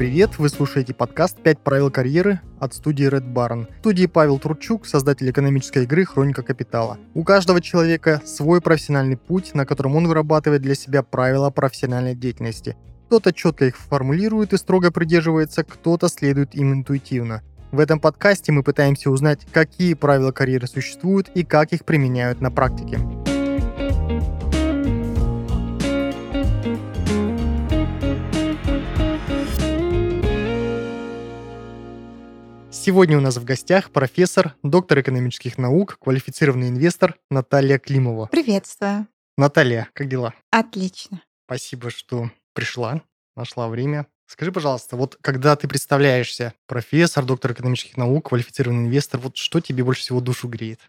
привет! Вы слушаете подкаст «5 правил карьеры» от студии Red Baron. В студии Павел Тручук, создатель экономической игры «Хроника капитала». У каждого человека свой профессиональный путь, на котором он вырабатывает для себя правила профессиональной деятельности. Кто-то четко их формулирует и строго придерживается, кто-то следует им интуитивно. В этом подкасте мы пытаемся узнать, какие правила карьеры существуют и как их применяют на практике. Сегодня у нас в гостях профессор, доктор экономических наук, квалифицированный инвестор Наталья Климова. Приветствую. Наталья, как дела? Отлично. Спасибо, что пришла, нашла время. Скажи, пожалуйста, вот когда ты представляешься профессор, доктор экономических наук, квалифицированный инвестор, вот что тебе больше всего душу греет?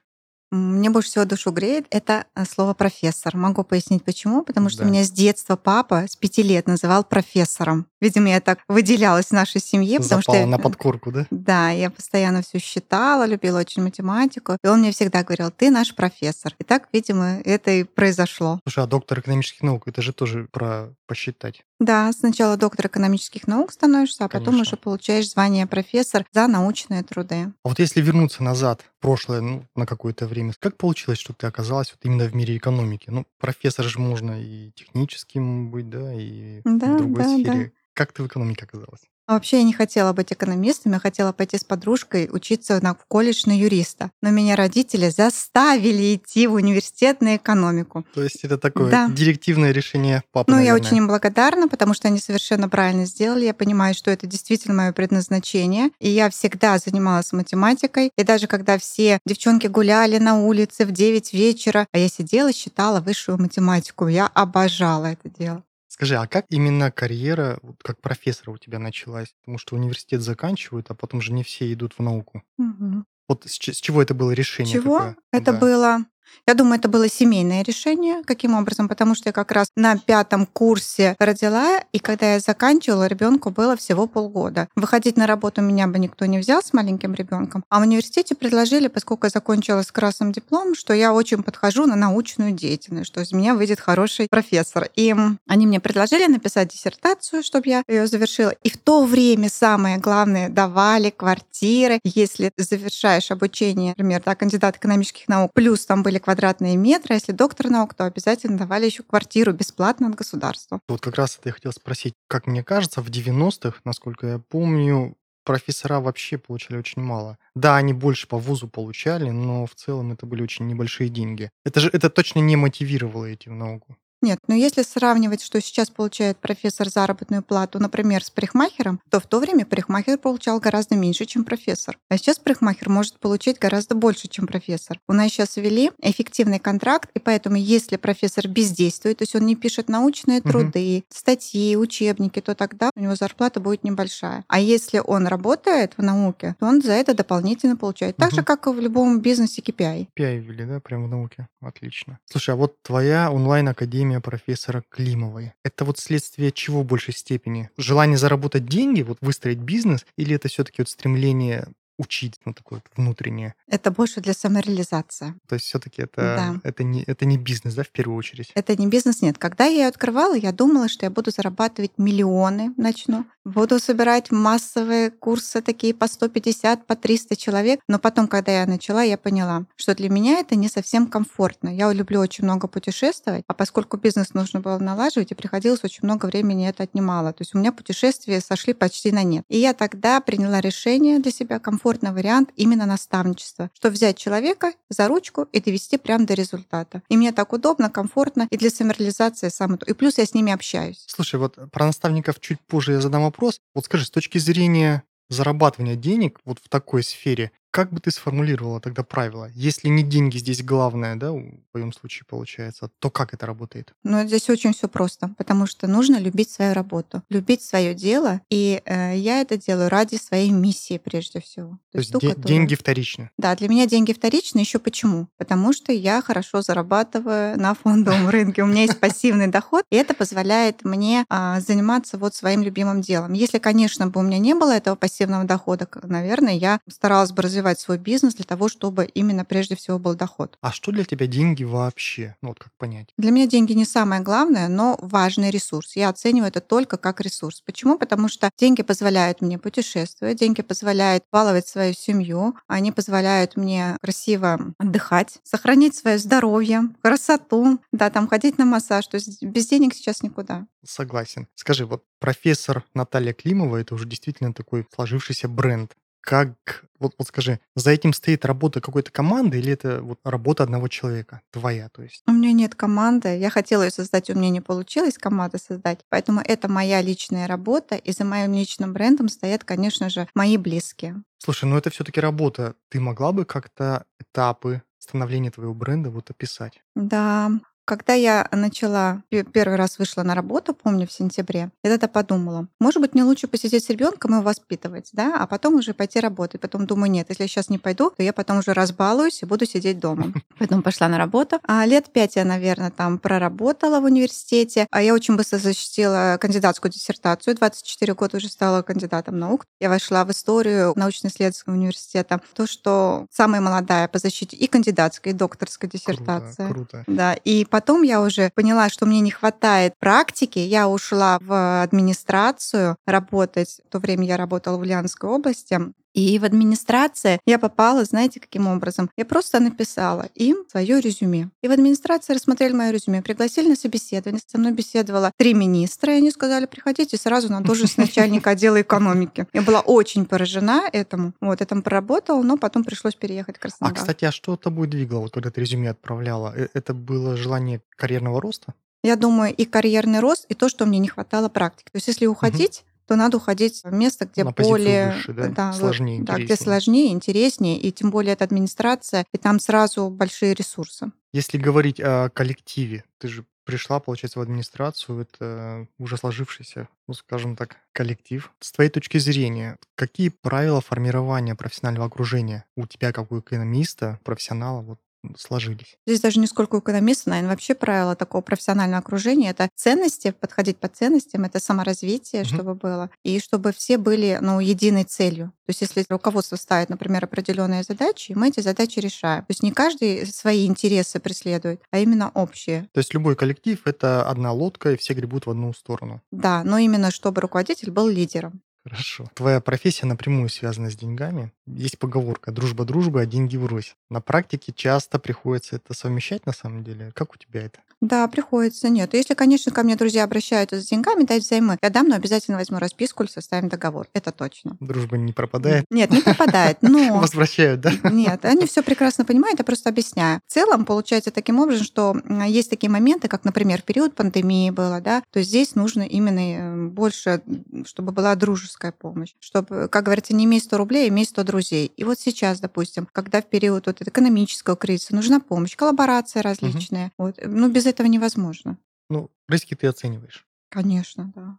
Мне больше всего душу греет это э, слово профессор. Могу пояснить почему? Потому что Да. меня с детства папа с пяти лет называл профессором. Видимо, я так выделялась в нашей семье, потому Запала что на подкорку, да? да, я постоянно все считала, любила очень математику, и он мне всегда говорил: "Ты наш профессор". И так, видимо, это и произошло. Слушай, а доктор экономических наук, это же тоже про посчитать. Да, сначала доктор экономических наук становишься, а потом Конечно. уже получаешь звание профессор за научные труды. А вот если вернуться назад, в прошлое, ну, на какое-то время, как получилось, что ты оказалась вот именно в мире экономики? Ну, профессор же можно и техническим быть, да, и Да, в другой да, да. сфере. Как ты в экономике оказалась? А Вообще я не хотела быть экономистом, я хотела пойти с подружкой учиться на, в колледж на юриста. Но меня родители заставили идти в университет на экономику. То есть это такое Да. директивное решение папы, Ну, я наверное. очень им благодарна, потому что они совершенно правильно сделали. Я понимаю, что это действительно мое предназначение. И я всегда занималась математикой. И даже когда все девчонки гуляли на улице в 9 вечера, а я сидела считала высшую математику. Я обожала это дело. Скажи, а как именно карьера вот как профессора у тебя началась? Потому что университет заканчивают, а потом же не все идут в науку. Мгм. Вот с, с чего это было решение Чего? такое? Это Да. было... Я думаю, это было семейное решение. Каким образом? Потому что я как раз на пятом курсе родила, и когда я заканчивала, ребенку было всего полгода. Выходить на работу меня бы никто не взял с маленьким ребенком. А в университете предложили, поскольку я закончила с красным дипломом, что я очень подхожу на научную деятельность, что из меня выйдет хороший профессор. И они мне предложили написать диссертацию, чтобы я ее завершила. И в то время самое главное давали квартиры. Если завершаешь обучение, например, да, кандидат экономических наук, плюс там были квадратные метры, а если доктор наук, то обязательно давали еще квартиру бесплатно от государства. Вот как раз это я хотел спросить. Как мне кажется, в 90-х, насколько я помню, профессора вообще получали очень мало. Да, они больше по вузу получали, но в целом это были очень небольшие деньги. Это же это точно не мотивировало идти в науку. Нет, но если сравнивать, что сейчас получает профессор заработную плату, например, с парикмахером, то в то время парикмахер получал гораздо меньше, чем профессор. А сейчас парикмахер может получить гораздо больше, чем профессор. У нас сейчас ввели эффективный контракт, и поэтому если профессор бездействует, то есть он не пишет научные труды, статьи, учебники, то тогда у него зарплата будет небольшая. А если он работает в науке, то он за это дополнительно получает. Так же, Мгм. как и в любом бизнесе KPI. PI ввели, да, прямо в науке. Отлично. Слушай, а вот твоя онлайн-академия профессора Климовой, это вот следствие чего в большей степени? Желание заработать деньги, вот выстроить бизнес, или это все-таки вот стремление учить, ну, такое вот внутреннее? Это больше для самореализации. То есть все-таки это, Да. это, не, это не бизнес, да, в первую очередь? Это не бизнес, нет. Когда я ее открывала, я думала, что я буду зарабатывать миллионы, начну. Буду собирать массовые курсы такие по 150, по 300 человек. Но потом, когда я начала, я поняла, что для меня это не совсем комфортно. Я люблю очень много путешествовать, а поскольку бизнес нужно было налаживать, и приходилось очень много времени это отнимало. То есть у меня путешествия сошли почти на нет. И я тогда приняла решение для себя, комфортный вариант именно наставничества, что взять человека за ручку и довести прямо до результата. И мне так удобно, комфортно, и для самореализации самое то. И плюс я с ними общаюсь. Слушай, вот про наставников чуть позже я задам вопрос. Вот скажи, с точки зрения зарабатывания денег вот в такой сфере, как бы ты сформулировала тогда правила? Если не деньги здесь главное, да, в твоем случае получается, то как это работает? Но здесь очень все просто, потому что нужно любить свою работу, любить свое дело, и э, я это делаю ради своей миссии прежде всего. То есть ту, де- которую- деньги вторичны. Да, для меня деньги вторичны. Еще почему? Потому что я хорошо зарабатываю на фондовом рынке. У меня есть пассивный доход, и это позволяет мне а, заниматься вот своим любимым делом. Если, конечно, бы у меня не было этого пассивного дохода, наверное, я старалась бы развивать развивать свой бизнес для того, чтобы именно прежде всего был доход. А что для тебя деньги вообще? Ну вот как понять? Для меня деньги не самое главное, но важный ресурс. Я оцениваю это только как ресурс. Почему? Потому что деньги позволяют мне путешествовать, деньги позволяют баловать свою семью, они позволяют мне красиво отдыхать, сохранить свое здоровье, красоту, да, там ходить на массаж. То есть без денег сейчас никуда. Согласен. Скажи, вот профессор Наталья Климова это уже действительно такой сложившийся бренд. Как, вот, вот скажи, за этим стоит работа какой-то команды или это вот работа одного человека, твоя, то есть? У меня нет команды. Я хотела ее создать, у меня не получилось команду создать. Поэтому это моя личная работа, и за моим личным брендом стоят, конечно же, мои близкие. Слушай, ну это все-таки работа. Ты могла бы как-то этапы становления твоего бренда вот описать? Да, когда я начала, первый раз вышла на работу, помню, в сентябре, я тогда подумала, может быть, мне лучше посидеть с ребенком и воспитывать, да, а потом уже пойти работать. Потом думаю, нет, если я сейчас не пойду, то я потом уже разбалуюсь и буду сидеть дома. Поэтому пошла на работу. А лет пять я, наверное, там проработала в университете. А я очень быстро защитила кандидатскую диссертацию. 24 года уже стала кандидатом наук. Я вошла в историю научно-исследовательского университета. То, что самая молодая по защите и кандидатской, и докторской диссертации. Круто, круто. Да, и потом я уже поняла, что мне не хватает практики. Я ушла в администрацию работать. В то время я работала в Ульяновской области. И в администрации я попала, знаете, каким образом? Я просто написала им свое резюме. И в администрации рассмотрели мое резюме, пригласили на собеседование. Со мной беседовала три министра, и они сказали, приходите сразу на должность начальника отдела экономики. Я была очень поражена этому. Вот, я там проработала, но потом пришлось переехать в А, Краснодар. кстати, а что тобой двигало, вот когда ты резюме отправляла? Э, Это было желание карьерного роста? Я думаю, и карьерный рост, и то, что мне не хватало практики. То есть если уходить, то надо уходить в место, где На более выше, да? вот, Сложнее, да, где сложнее, интереснее, и тем более это администрация, и там сразу большие ресурсы. Если говорить о коллективе, ты же пришла, получается, в администрацию, это уже сложившийся, ну, скажем так, коллектив. С твоей точки зрения, какие правила формирования профессионального окружения у тебя, как у экономиста, профессионала, вот, сложились? Здесь даже не сколько экономиста, наверное, вообще правило такого профессионального окружения — это ценности, подходить по ценностям, это саморазвитие, Мгм. чтобы было, и чтобы все были ну, единой целью. То есть если руководство ставит, например, определенные задачи, мы эти задачи решаем. То есть не каждый свои интересы преследует, а именно общие. То есть любой коллектив — это одна лодка, и все гребут в одну сторону. Да, но именно чтобы руководитель был лидером. Хорошо. Твоя профессия напрямую связана с деньгами. Есть поговорка «дружба дружба, а деньги врозь». На практике часто приходится это совмещать на самом деле. Как у тебя это? Да, приходится. Нет, если, конечно, ко мне друзья обращаются с деньгами, дать взаймы, я дам, но обязательно возьму расписку или составим договор. Это точно. Дружба не пропадает. Нет, не пропадает, но... Возвращают, да? Нет, они все прекрасно понимают, я просто объясняю. В целом, получается таким образом, что есть такие моменты, как, например, в период пандемии было, да, то здесь нужно именно э, больше, чтобы была дружеская помощь, чтобы, как говорится, не иметь 100 рублей, а иметь 100 друзей. И вот сейчас, допустим, когда в период вот экономического кризиса нужна помощь, коллаборации различные, вот, ну, без этого невозможно. Ну, риски ты оцениваешь. Конечно, да.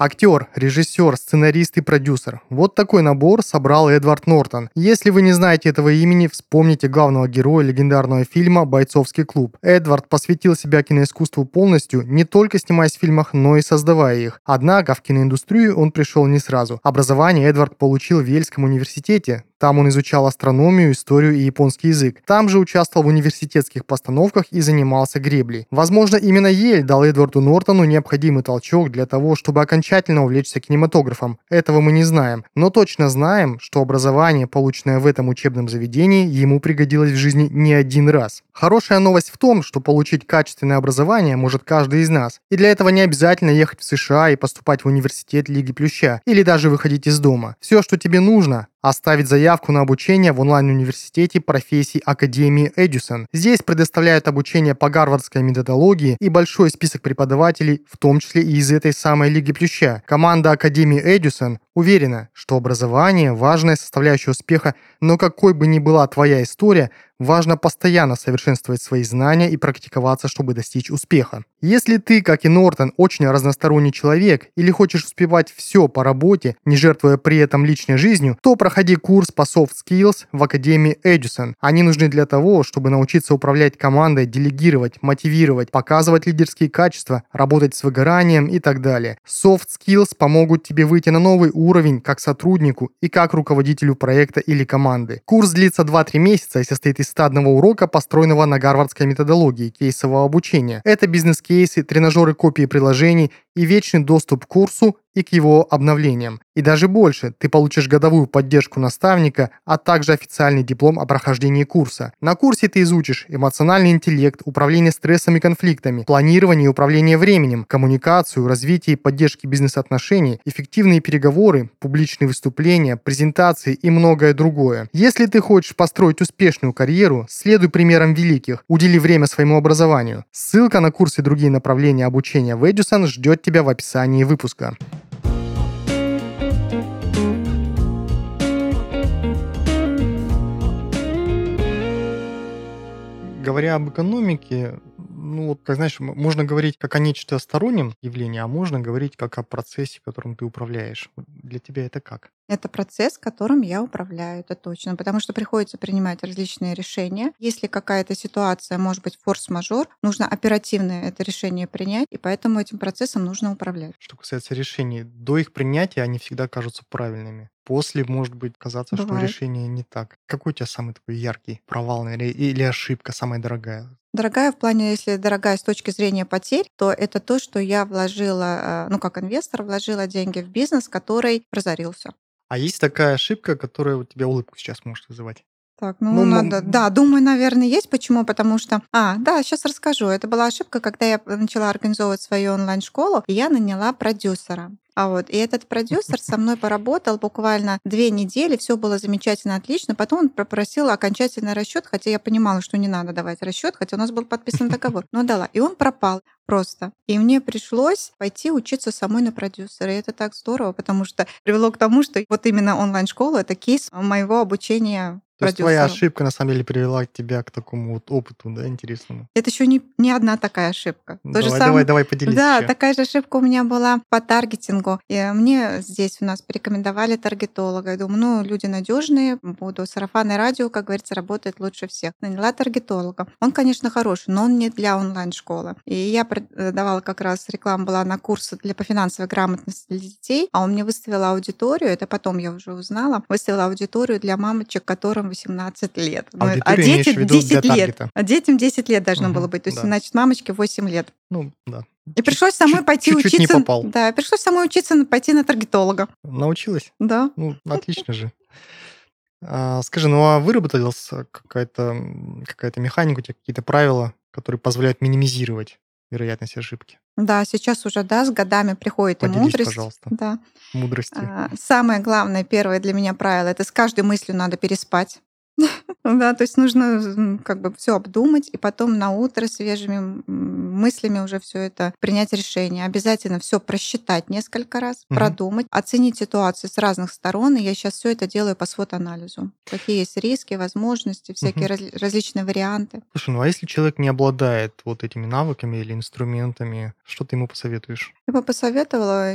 Актер, режиссер, сценарист и продюсер. Вот такой набор собрал Эдвард Нортон. Если вы не знаете этого имени, вспомните главного героя легендарного фильма «Бойцовский клуб». Эдвард посвятил себя киноискусству полностью, не только снимаясь в фильмах, но и создавая их. Однако в киноиндустрию он пришел не сразу. Образование Эдвард получил в Ельском университете. Там он изучал астрономию, историю и японский язык. Там же участвовал в университетских постановках и занимался греблей. Возможно, именно Ель дал Эдварду Нортону необходимый толчок для того, чтобы окончательно увлечься кинематографом. Этого мы не знаем, но точно знаем, что образование, полученное в этом учебном заведении, ему пригодилось в жизни не один раз. Хорошая новость в том, что получить качественное образование может каждый из нас. И для этого не обязательно ехать в США и поступать в университет Лиги Плюща, или даже выходить из дома. Все, что тебе нужно, оставить заявку на обучение в онлайн-университете профессий Академии Эдюсон. Здесь предоставляют обучение по гарвардской методологии и большой список преподавателей, в том числе и из этой самой Лиги Плюща. Команда Академии Эдюсон Уверена, что образование – важная составляющая успеха, но какой бы ни была твоя история, важно постоянно совершенствовать свои знания и практиковаться, чтобы достичь успеха. Если ты, как и Нортон, очень разносторонний человек или хочешь успевать все по работе, не жертвуя при этом личной жизнью, то проходи курс по soft skills в Академии Edison. Они нужны для того, чтобы научиться управлять командой, делегировать, мотивировать, показывать лидерские качества, работать с выгоранием и так далее. Soft skills помогут тебе выйти на новый уровень как сотруднику и как руководителю проекта или команды. Курс длится 2-3 месяца и состоит из 101 урока, построенного на гарвардской методологии кейсового обучения. Это бизнес-кейсы, тренажеры копии приложений и вечный доступ к курсу и к его обновлениям. И даже больше, ты получишь годовую поддержку наставника, а также официальный диплом о прохождении курса. На курсе ты изучишь эмоциональный интеллект, управление стрессом и конфликтами, планирование и управление временем, коммуникацию, развитие и поддержки бизнес-отношений, эффективные переговоры, публичные выступления, презентации и многое другое. Если ты хочешь построить успешную карьеру, следуй примерам великих, удели время своему образованию. Ссылка на курсы и другие направления обучения в Edison ждет тебя в описании выпуска. Говоря об экономике, ну вот, как знаешь, можно говорить как о нечто стороннем явлении, а можно говорить как о процессе, которым ты управляешь. Для тебя это как? Это процесс, которым я управляю, это точно, потому что приходится принимать различные решения. Если какая-то ситуация, может быть, форс-мажор, нужно оперативно это решение принять, и поэтому этим процессом нужно управлять. Что касается решений, до их принятия они всегда кажутся правильными. После может быть казаться, Бывает. что решение не так. Какой у тебя самый такой яркий провал или, или ошибка самая дорогая? Дорогая в плане, если дорогая с точки зрения потерь, то это то, что я вложила, э, ну как инвестор, вложила деньги в бизнес, который разорился. А есть такая ошибка, которая у тебя улыбку сейчас может вызывать? Так, ну, ну надо. Ну... Да, думаю, наверное, есть. Почему? Потому что. А, да, сейчас расскажу. Это была ошибка, когда я начала организовывать свою онлайн-школу, и я наняла продюсера. А вот, и этот продюсер со мной поработал буквально две недели, все было замечательно, отлично. Потом он попросил окончательный расчет, хотя я понимала, что не надо давать расчет, хотя у нас был подписан договор. Но дала. И он пропал просто. И мне пришлось пойти учиться самой на продюсера. И это так здорово, потому что привело к тому, что вот именно онлайн-школа — это кейс моего обучения то есть твоя ошибка на самом деле привела тебя к такому вот опыту, да, интересному. Это еще не, не одна такая ошибка. То давай, же самое, давай, давай, поделись. Да, еще. такая же ошибка у меня была по таргетингу. И мне здесь у нас порекомендовали таргетолога. Я думаю, ну, люди надежные, буду сарафанное радио, как говорится, работает лучше всех. Наняла таргетолога. Он, конечно, хороший, но он не для онлайн-школы. И я давала как раз рекламу была на курсы для по финансовой грамотности для детей, а он мне выставил аудиторию, это потом я уже узнала, выставила аудиторию для мамочек, которым 18 лет. Ну, а детям 10 лет. А детям 10 лет должно угу, было быть. То есть, да. значит, мамочке 8 лет. Ну, да. И пришлось самой чуть, пойти чуть-чуть учиться. не попал. Да, пришлось самой учиться пойти на таргетолога. Научилась? Да. Ну, отлично же. А, скажи, ну а выработалась какая-то какая механика, у тебя какие-то правила, которые позволяют минимизировать вероятность ошибки? Да, сейчас уже, да, с годами приходит Поделись, и мудрость. пожалуйста, да. мудрости. А, самое главное, первое для меня правило, это с каждой мыслью надо переспать. Да, то есть нужно как бы все обдумать и потом на утро свежими мыслями уже все это принять решение. Обязательно все просчитать несколько раз, угу. продумать, оценить ситуацию с разных сторон. И я сейчас все это делаю по свод-анализу. Какие есть риски, возможности, всякие угу. раз, различные варианты. Слушай, ну а если человек не обладает вот этими навыками или инструментами, что ты ему посоветуешь? Я бы посоветовала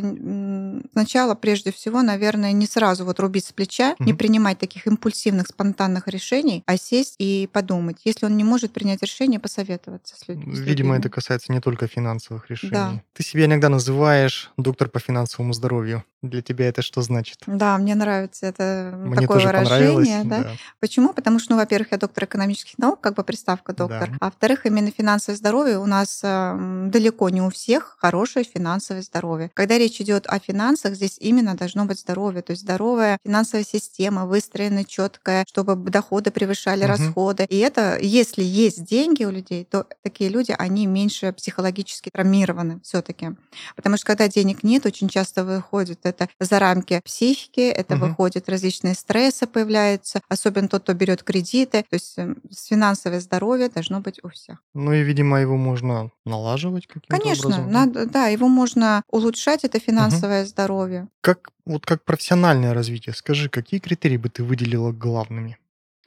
сначала, прежде всего, наверное, не сразу вот рубить с плеча, угу. не принимать таких импульсивных, спонтанных решений, а сесть и подумать. Если он не может принять решение, посоветоваться с людьми. Видимо, это касается не только финансовых решений. Да. Ты себя иногда называешь доктор по финансовому здоровью. Для тебя это что значит? Да, мне нравится это мне такое тоже выражение. Да? Да. Почему? Потому что, ну, во-первых, я доктор экономических наук, как бы приставка доктор. Да. А во-вторых, именно финансовое здоровье у нас э, далеко не у всех хорошее финансовое здоровье. Когда речь идет о финансах, здесь именно должно быть здоровье, то есть здоровая финансовая система, выстроена четкая, чтобы доходы превышали Мгм. расходы. И это, если есть деньги у людей, то такие люди, они меньше психологически травмированы все таки Потому что когда денег нет, очень часто выходит это за рамки психики, это Мгм. выходят различные стрессы появляются, особенно тот, кто берет кредиты. То есть эм, финансовое здоровье должно быть у всех. Ну и, видимо, его можно налаживать каким-то Конечно, образом. надо, да, его можно улучшать, это финансовое здоровье. Как вот как профессиональное развитие, скажи, какие критерии бы ты выделила главными?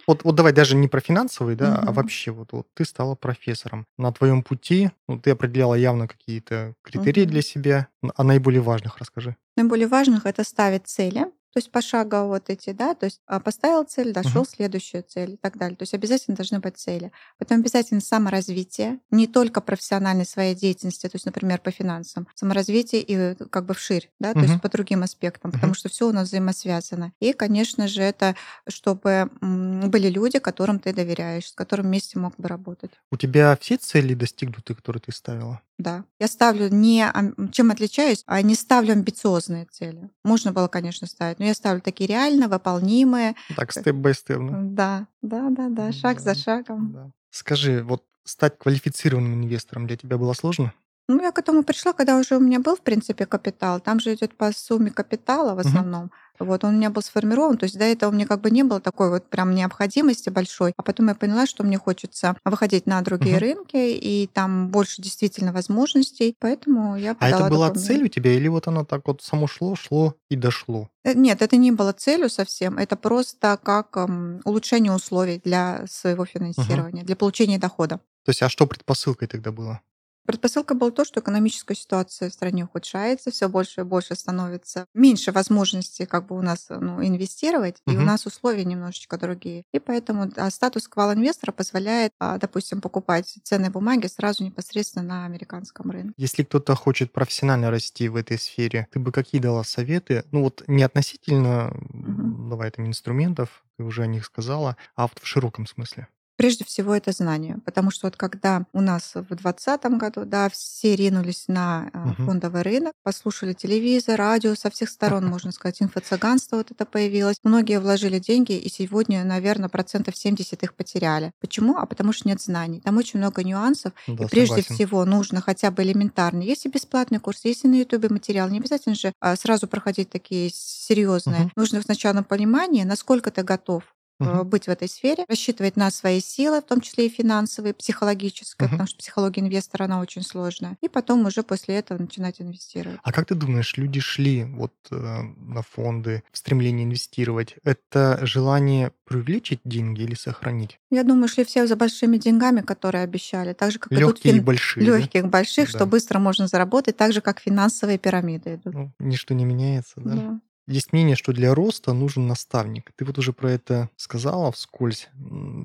Вот, вот давай даже не про финансовые, да, а Мгм. вообще вот, вот ты стала профессором. На твоем пути ну, ты определяла явно какие-то критерии Мгм. для себя. О наиболее важных расскажи. Наиболее важных это ставить цели, то есть пошагово вот эти, да, то есть а, поставил цель, дошел Мгм. следующую цель и так далее. То есть обязательно должны быть цели. Потом обязательно саморазвитие, не только профессиональной своей деятельности, то есть, например, по финансам, саморазвитие и э, как бы вширь, да, то Мгм. есть по другим аспектам, потому Мгм. что все у нас взаимосвязано. И, конечно же, это чтобы были люди, которым ты доверяешь, с которым вместе мог бы работать. У тебя все цели достигнуты, которые ты ставила? Да. Я ставлю не... Чем отличаюсь? А не ставлю амбициозные цели. Можно было, конечно, ставить, но я ставлю такие реально выполнимые. Так, степ-бай-степ, да? Да, да, да, да, шаг за Да, шагом. да. Скажи, вот стать квалифицированным инвестором для тебя было сложно? Ну, я к этому пришла, когда уже у меня был, в принципе, капитал. Там же идет по сумме капитала в основном. Вот он у меня был сформирован, то есть до этого мне как бы не было такой вот прям необходимости большой. А потом я поняла, что мне хочется выходить на другие Мгм. рынки, и там больше действительно возможностей. Поэтому я А подала это была документы. цель у тебя, или вот оно так вот само шло, шло и дошло? Э, Нет, это не было целью совсем. Это просто как м, улучшение условий для своего финансирования, для получения дохода. То есть, а что предпосылкой тогда было? Предпосылка была то, что экономическая ситуация в стране ухудшается, все больше и больше становится меньше возможностей как бы у нас ну, инвестировать, и у нас условия немножечко другие. И поэтому а, статус квал-инвестора позволяет, а, допустим, покупать ценные бумаги сразу непосредственно на американском рынке. Если кто-то хочет профессионально расти в этой сфере, ты бы какие дала советы? Ну вот не относительно, м, давай там, инструментов, ты уже о них сказала, а вот в широком смысле. Прежде всего это знание, потому что вот когда у нас в 2020 году, да, все ринулись на Мгм. фондовый рынок, послушали телевизор, радио, со всех сторон, можно сказать, инфо-цыганство вот это появилось. Многие вложили деньги, и сегодня, наверное, процентов 70 их потеряли. Почему? А потому что нет знаний. Там очень много нюансов, Да, и прежде согласен. всего нужно хотя бы элементарно. Если бесплатный курс, если на Ютубе материал, не обязательно же а, сразу проходить такие серьезные. Мгм. Нужно сначала понимание, насколько ты готов Мгм. быть в этой сфере, рассчитывать на свои силы, в том числе и финансовые, психологические, Мгм. потому что психология инвестора, она очень сложная. И потом уже после этого начинать инвестировать. А как ты думаешь, люди шли вот э, на фонды в стремлении инвестировать? Это желание преувеличить деньги или сохранить? Я думаю, шли все за большими деньгами, которые обещали, так же, как идут Легкие и большие, да? легких, больших, Да. что быстро можно заработать, так же, как финансовые пирамиды идут. Ну, ничто не меняется, да? Да. Есть мнение, что для роста нужен наставник. Ты вот уже про это сказала вскользь.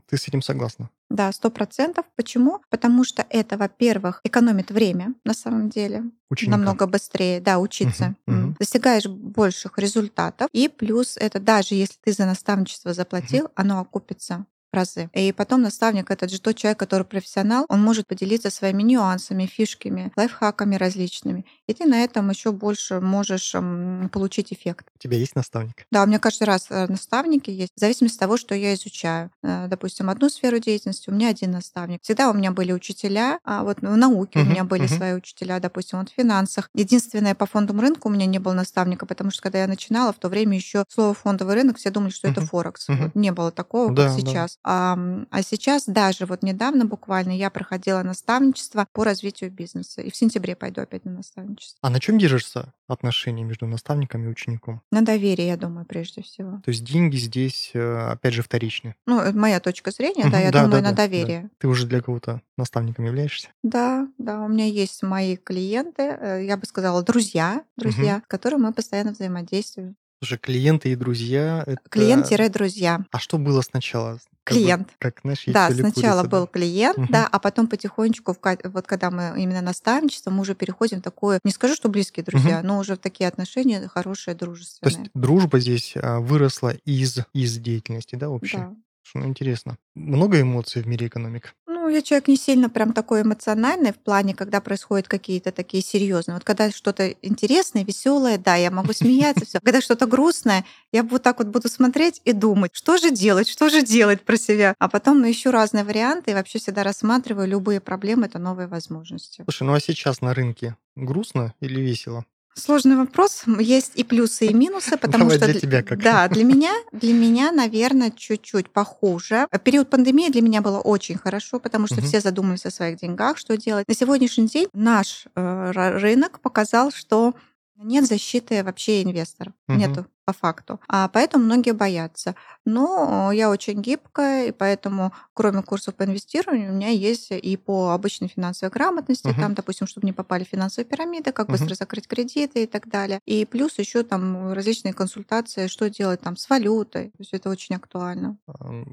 Ты с этим согласна? Да, сто процентов. Почему? Потому что это, во-первых, экономит время на самом деле. Ученика. намного быстрее, да, учиться. М. мгм. Достигаешь больших результатов. И плюс это даже если ты за наставничество заплатил, оно окупится разы. И потом наставник это же тот человек, который профессионал, он может поделиться своими нюансами, фишками, лайфхаками различными. И ты на этом еще больше можешь м, получить эффект. У тебя есть наставник? Да, у меня каждый раз э, наставники есть, в зависимости от того, что я изучаю. Э, Допустим, одну сферу деятельности у меня один наставник. Всегда у меня были учителя, а вот в науке у Мгм, меня были мгм. свои учителя, допустим, вот в финансах. Единственное, по фондовому рынку у меня не было наставника, потому что когда я начинала, в то время еще слово фондовый рынок, все думали, что это Мгм, Форекс. мгм. Вот не было такого, Да, как да. А, а сейчас даже вот недавно буквально я проходила наставничество по развитию бизнеса. И в сентябре пойду опять на наставничество. А на чем держатся отношения между наставником и учеником? На доверие, я думаю, прежде всего. То есть деньги здесь, э, опять же, вторичны. Ну, это моя точка зрения, да, я да, думаю, да, на да, да. доверие. Ты уже для кого-то наставником являешься? Да, да, у меня есть мои клиенты, э, я бы сказала, друзья, друзья, с которыми мы постоянно взаимодействуем. Слушай, клиенты и друзья это... Клиент-друзья. А что было сначала? Как Клиент. Как, знаешь, Да, сначала был да? клиент, да, а потом потихонечку, вот когда мы именно наставничество, мы уже переходим в такое, не скажу, что близкие друзья, но уже в такие отношения хорошие, То дружественные. есть дружба здесь а, выросла из, из деятельности, да, общей? Да. Ну, интересно. Много эмоций в мире экономик? Я человек не сильно прям такой эмоциональный в плане, когда происходят какие-то такие серьезные. Вот когда что-то интересное, веселое, да, я могу смеяться, все. Когда что-то грустное, я вот так вот буду смотреть и думать, что же делать, что же делать про себя. А потом ну, ищу разные варианты и вообще всегда рассматриваю любые проблемы, это новые возможности. Слушай, ну а сейчас на рынке грустно или весело? Сложный вопрос. Есть и плюсы, и минусы, потому Давай что для тебя как. да, для меня, для меня, наверное, чуть-чуть похуже. Период пандемии для меня было очень хорошо, потому что Мгм. все задумались о своих деньгах, что делать. На сегодняшний день наш э, рынок показал, что нет защиты вообще инвесторов, Мгм. нету по факту. А поэтому многие боятся. Но я очень гибкая, и поэтому, кроме курсов по инвестированию, у меня есть и по обычной финансовой грамотности, Мгм. там, допустим, чтобы не попали в финансовые пирамиды, как Мгм. быстро закрыть кредиты и так далее. И плюс еще там различные консультации, что делать там с валютой. То есть это очень актуально.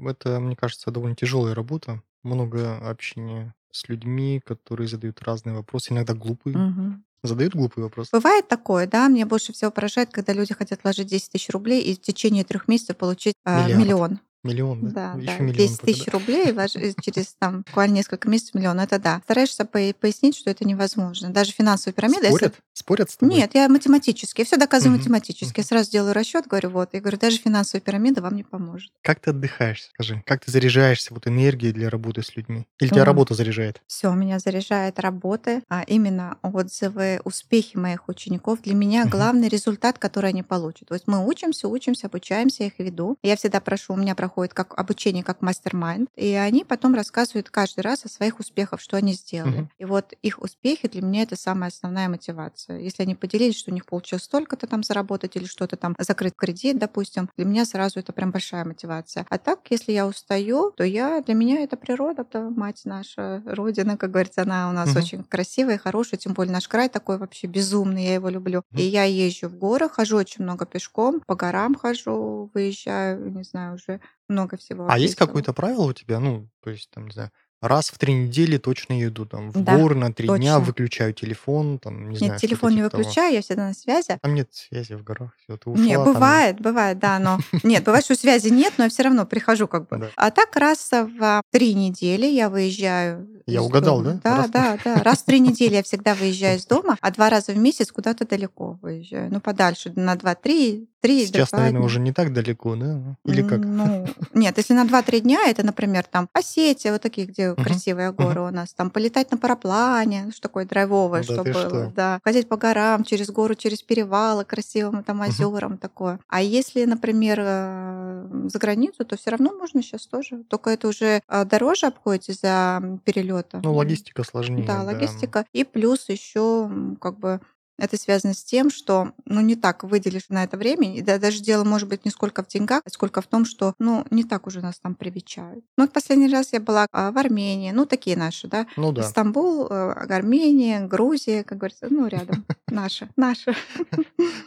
Это, мне кажется, довольно тяжелая работа. Много общения с людьми, которые задают разные вопросы, иногда глупые. Мгм. Задают глупые вопросы. Бывает такое, да, мне больше всего поражает, когда люди хотят вложить 10 тысяч рублей и в течение трех месяцев получить Миллиард. миллион. Миллион, да? Да, Еще да, миллион 10 пока, тысяч да. рублей и через там буквально несколько месяцев миллион. Это да. Стараешься по- пояснить, что это невозможно. Даже финансовая пирамида, если Спорят? Спорят с тобой? Нет, я математически. Я все доказываю Мгм, математически. Я сразу делаю расчет, говорю, вот. И говорю, даже финансовая пирамида вам не поможет. Как ты отдыхаешь, скажи? Как ты заряжаешься вот энергией для работы с людьми? Или тебя Ой. работа заряжает? Все, меня заряжает работы, а именно отзывы, успехи моих учеников. Для меня Мгм. главный результат, который они получат. То есть мы учимся, учимся, обучаемся, я их веду. Я всегда прошу, у меня проходит как обучение как мастер-майнд, и они потом рассказывают каждый раз о своих успехах, что они сделали. Мгм. И вот их успехи для меня это самая основная мотивация. Если они поделились, что у них получилось столько-то там заработать или что-то там закрыть кредит, допустим, для меня сразу это прям большая мотивация. А так, если я устаю, то я для меня это природа, да, мать наша, родина, как говорится, она у нас Мгм. очень красивая, хорошая, тем более наш край такой вообще безумный, я его люблю. Мгм. И я езжу в горы, хожу очень много пешком, по горам хожу, выезжаю, не знаю, уже много всего. А есть какое-то правило у тебя? Ну, то есть, там, не знаю, раз в три недели точно еду там в Да, горы на три дня, точно. выключаю телефон, там, не знаю, Нет, телефон не типа того. выключаю, я всегда на связи. Там нет связи в горах, все, ты ушла. Не, там- бывает, бывает, да, но нет, бывает, что связи нет, но я все равно прихожу как бы. Да. А так раз в три недели я выезжаю. Я угадал, дома. да? Да, Раз- да, да. Раз в три недели я всегда выезжаю из дома, а два раза в месяц куда-то далеко выезжаю. Ну, подальше, на два-три, три Сейчас, наверное, дня. уже не так далеко, да? Или как? Ну, нет, если на 2-3 дня, это, например, там Осетия, вот такие, где Мгм, красивые горы у нас, там полетать на параплане, что такое драйвовое, Да что было, что? да, ходить по горам, через гору, через перевалы, красивым там озерам такое. А если, например, э, за границу, то все равно можно сейчас тоже, только это уже э, дороже обходится за перелета. Ну, логистика сложнее. Да, логистика. И плюс еще как бы это связано с тем, что ну, не так выделишь на это время. И да, даже дело может быть не сколько в деньгах, а сколько в том, что ну, не так уже нас там привечают. Ну, вот последний раз я была а, в Армении, ну, такие наши, да. Ну да. Стамбул, э, Армения, Грузия, как говорится, ну, рядом. Наши, наши.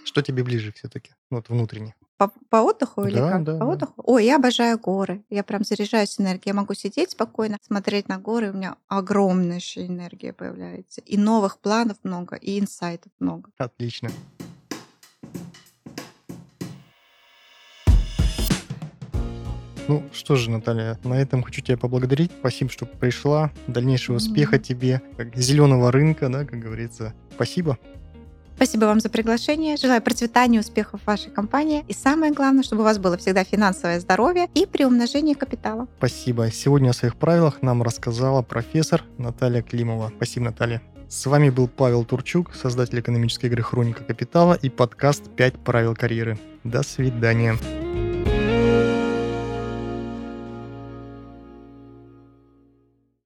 Что тебе ближе все-таки? Вот внутренне. По, по отдыху или Да, как? да, по да. отдыху? Ой, я обожаю горы. Я прям заряжаюсь энергией. Я могу сидеть спокойно, смотреть на горы, у меня огромнейшая энергия появляется. И новых планов много, и инсайтов много. Отлично. Ну что же, Наталья, на этом хочу тебя поблагодарить. Спасибо, что пришла. Дальнейшего успеха Мгм. тебе, как зеленого рынка, да, как говорится. Спасибо. Спасибо вам за приглашение. Желаю процветания, успехов в вашей компании. И самое главное, чтобы у вас было всегда финансовое здоровье и приумножение капитала. Спасибо. Сегодня о своих правилах нам рассказала профессор Наталья Климова. Спасибо, Наталья. С вами был Павел Турчук, создатель экономической игры «Хроника капитала» и подкаст «5 правил карьеры». До свидания.